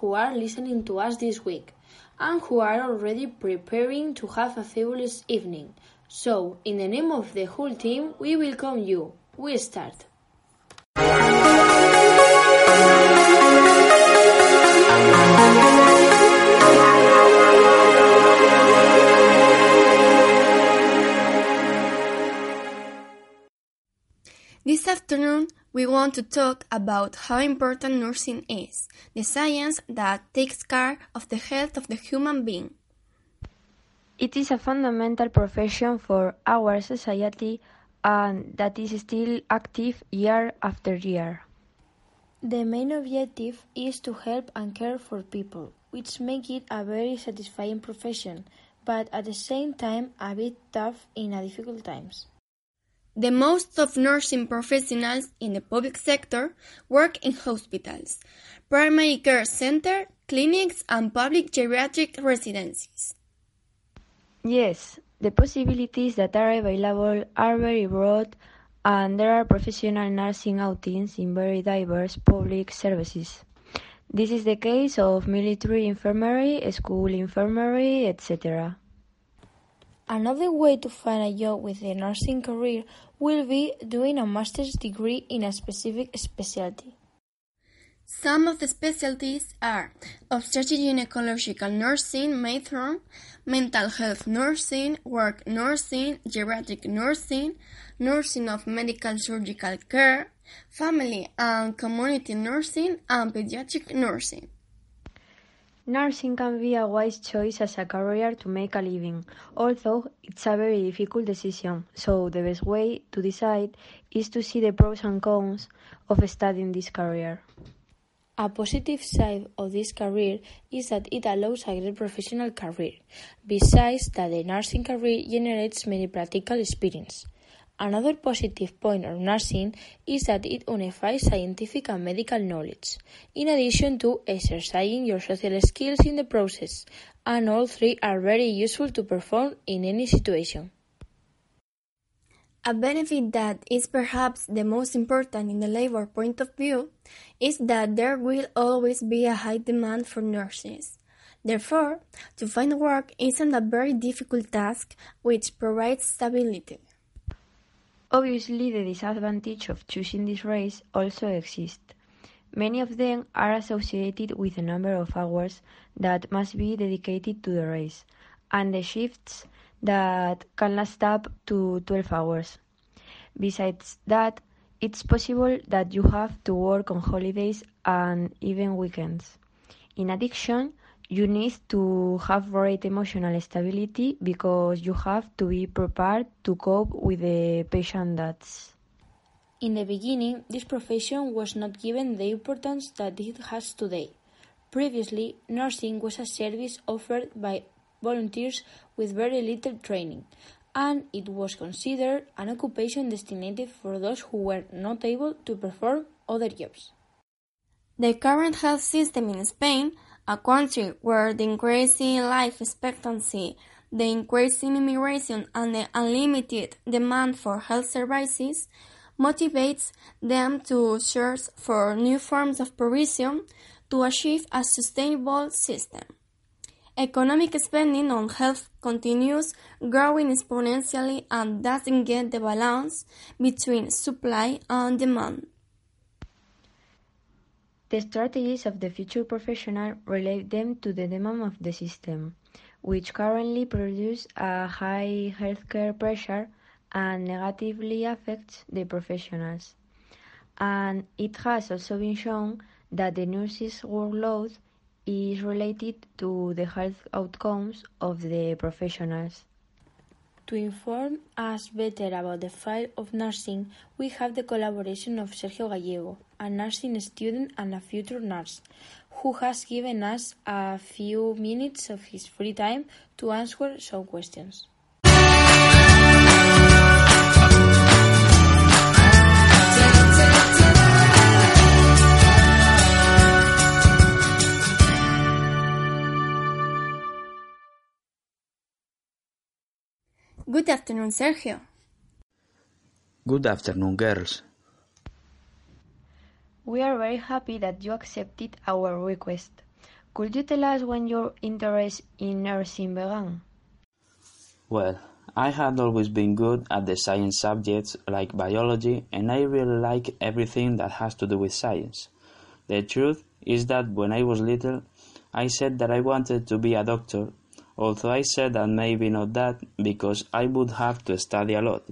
who are listening to us this week and who are already preparing to have a fabulous evening. So, in the name of the whole team, we welcome you. We start. This afternoon, we want to talk about how important nursing is, the science that takes care of the health of the human being. It is a fundamental profession for our society and that is still active year after year. The main objective is to help and care for people, which make it a very satisfying profession, but at the same time a bit tough in a difficult times. The most of nursing professionals in the public sector work in hospitals, primary care centers, clinics, and public geriatric residencies. Yes, the possibilities that are available are very broad, and there are professional nursing outings in very diverse public services. This is the case of military infirmary, school infirmary, etc. Another way to find a job with a nursing career will be doing a master's degree in a specific specialty. Some of the specialties are obstetric gynecological nursing, matron, mental health nursing, work nursing, geriatric nursing, nursing of medical surgical care, family and community nursing, and pediatric nursing. Nursing can be a wise choice as a career to make a living, although it's a very difficult decision, so the best way to decide is to see the pros and cons of studying this career. A positive side of this career is that it allows a great professional career, besides that the nursing career generates many practical experience. Another positive point of nursing is that it unifies scientific and medical knowledge, in addition to exercising your social skills in the process, and all three are very useful to perform in any situation. A benefit that is perhaps the most important in the labor point of view is that there will always be a high demand for nurses. Therefore, to find work isn't a very difficult task which provides stability. Obviously, the disadvantage of choosing this race also exists. Many of them are associated with the number of hours that must be dedicated to the race, and the shifts that can last up to 12 hours. Besides that, it's possible that you have to work on holidays and even weekends. In addition, you need to have great emotional stability because you have to be prepared to cope with the patient deaths. In the beginning, this profession was not given the importance that it has today. Previously, nursing was a service offered by volunteers with very little training, and it was considered an occupation destined for those who were not able to perform other jobs. The current health system in Spain a country where the increasing life expectancy, the increasing immigration, and the unlimited demand for health services motivates them to search for new forms of provision to achieve a sustainable system. Economic spending on health continues growing exponentially and doesn't get the balance between supply and demand. The strategies of the future professional relate them to the demand of the system, which currently produces a high healthcare pressure and negatively affects the professionals. And it has also been shown that the nurses' workload is related to the health outcomes of the professionals. To inform us better about the field of nursing, we have the collaboration of Sergio Gallego, a nursing student and a future nurse, who has given us a few minutes of his free time to answer some questions. Good afternoon, Sergio. Good afternoon, girls. We are very happy that you accepted our request. Could you tell us when your interest in nursing began? Well, I had always been good at the science subjects like biology, and I really like everything that has to do with science. The truth is that when I was little, I said that I wanted to be a doctor, although I said that maybe not that because I would have to study a lot.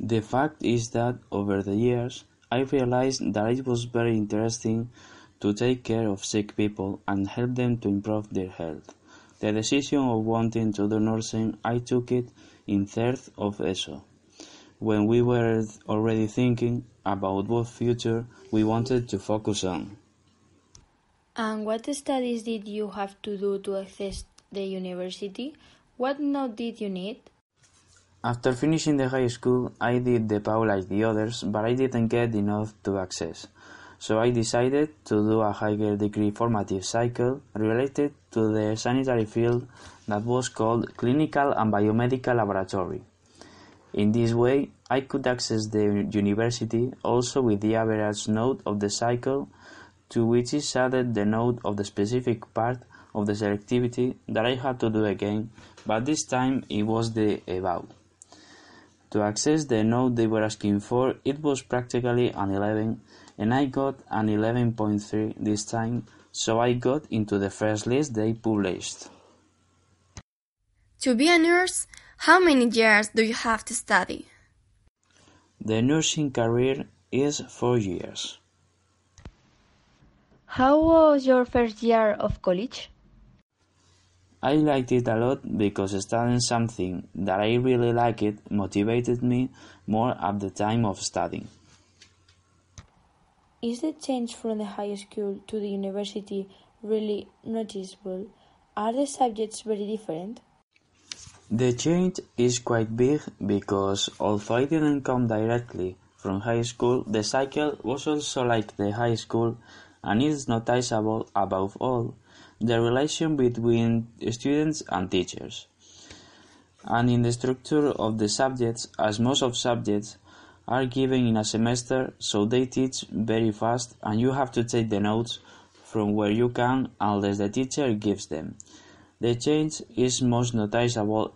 The fact is that over the years, I realized that it was very interesting to take care of sick people and help them to improve their health. The decision of wanting to do nursing, I took it in third of ESO, when we were already thinking about what future we wanted to focus on. And what studies did you have to do to access the university? What note did you need? After finishing the high school, I did the PAU like the others, but I didn't get enough to access. So I decided to do a higher degree formative cycle related to the sanitary field that was called Clinical and Biomedical Laboratory. In this way, I could access the university also with the average note of the cycle, to which is added the note of the specific part of the selectivity that I had to do again, but this time it was the EBAU. To access the note they were asking for, it was practically an 11 and I got an 11.3 this time, so I got into the first list they published. To be a nurse, how many years do you have to study? The nursing career is four years. How was your first year of college? I liked it a lot because studying something that I really liked motivated me more at the time of studying. Is the change from the high school to the university really noticeable? Are the subjects very different? The change is quite big because although I didn't come directly from high school, the cycle was also like the high school and is noticeable above all the relation between students and teachers. And in the structure of the subjects, as most of subjects are given in a semester, so they teach very fast and you have to take the notes from where you can unless the teacher gives them. The change is most noticeable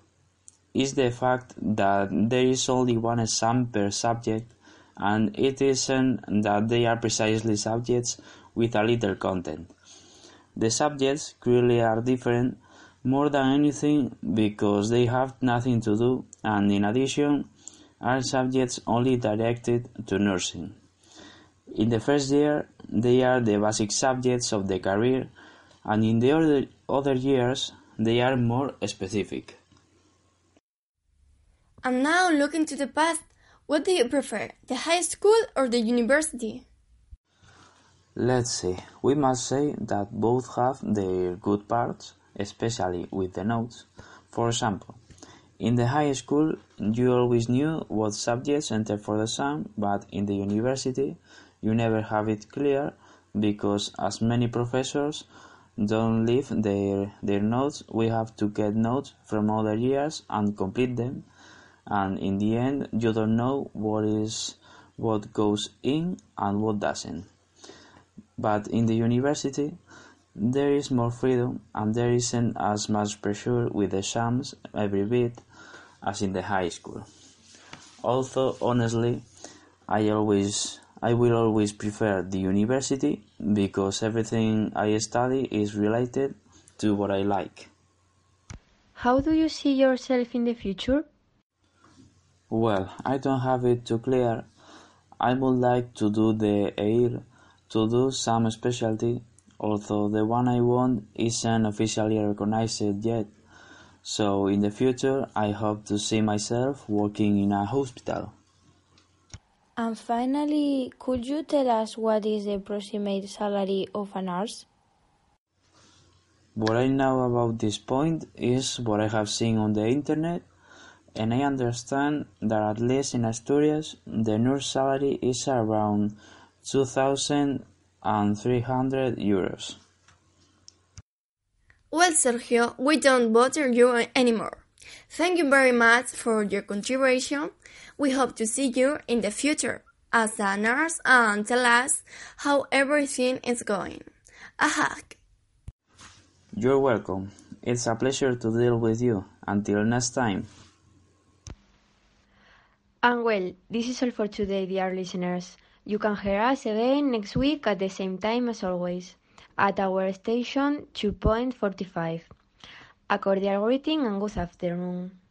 is the fact that there is only one exam per subject and it isn't that they are precisely subjects with a little content. The subjects clearly are different more than anything because they have nothing to do and in addition are subjects only directed to nursing. In the first year, they are the basic subjects of the career, and in the other, other years, they are more specific. And now, looking to the past, what do you prefer, the high school or the university? Let's see, we must say that both have their good parts, especially with the notes. For example, in the high school, you always knew what subjects enter for the exam, but in the university, you never have it clear because as many professors don't leave their, their notes, we have to get notes from other years and complete them. And in the end, you don't know what is what goes in and what doesn't. But in the university, there is more freedom and there isn't as much pressure with the exams every bit as in the high school. Although honestly, I always I will always prefer the university because everything I study is related to what I like. How do you see yourself in the future? Well, I don't have it too clear. I would like to do the EIR, to do some specialty, although the one I want isn't officially recognized yet. So in the future, I hope to see myself working in a hospital. And finally, could you tell us what is the approximate salary of a nurse? What I know about this point is what I have seen on the internet, and I understand that at least in Asturias, the nurse salary is around 2,300 euros. Well, Sergio, we don't bother you anymore. Thank you very much for your contribution. We hope to see you in the future as a nurse and tell us how everything is going. A hug. You're welcome. It's a pleasure to deal with you. Until next time. And well, this is all for today, dear listeners. You can hear us again next week at the same time as always, at our station 2.45. A cordial greeting and good afternoon.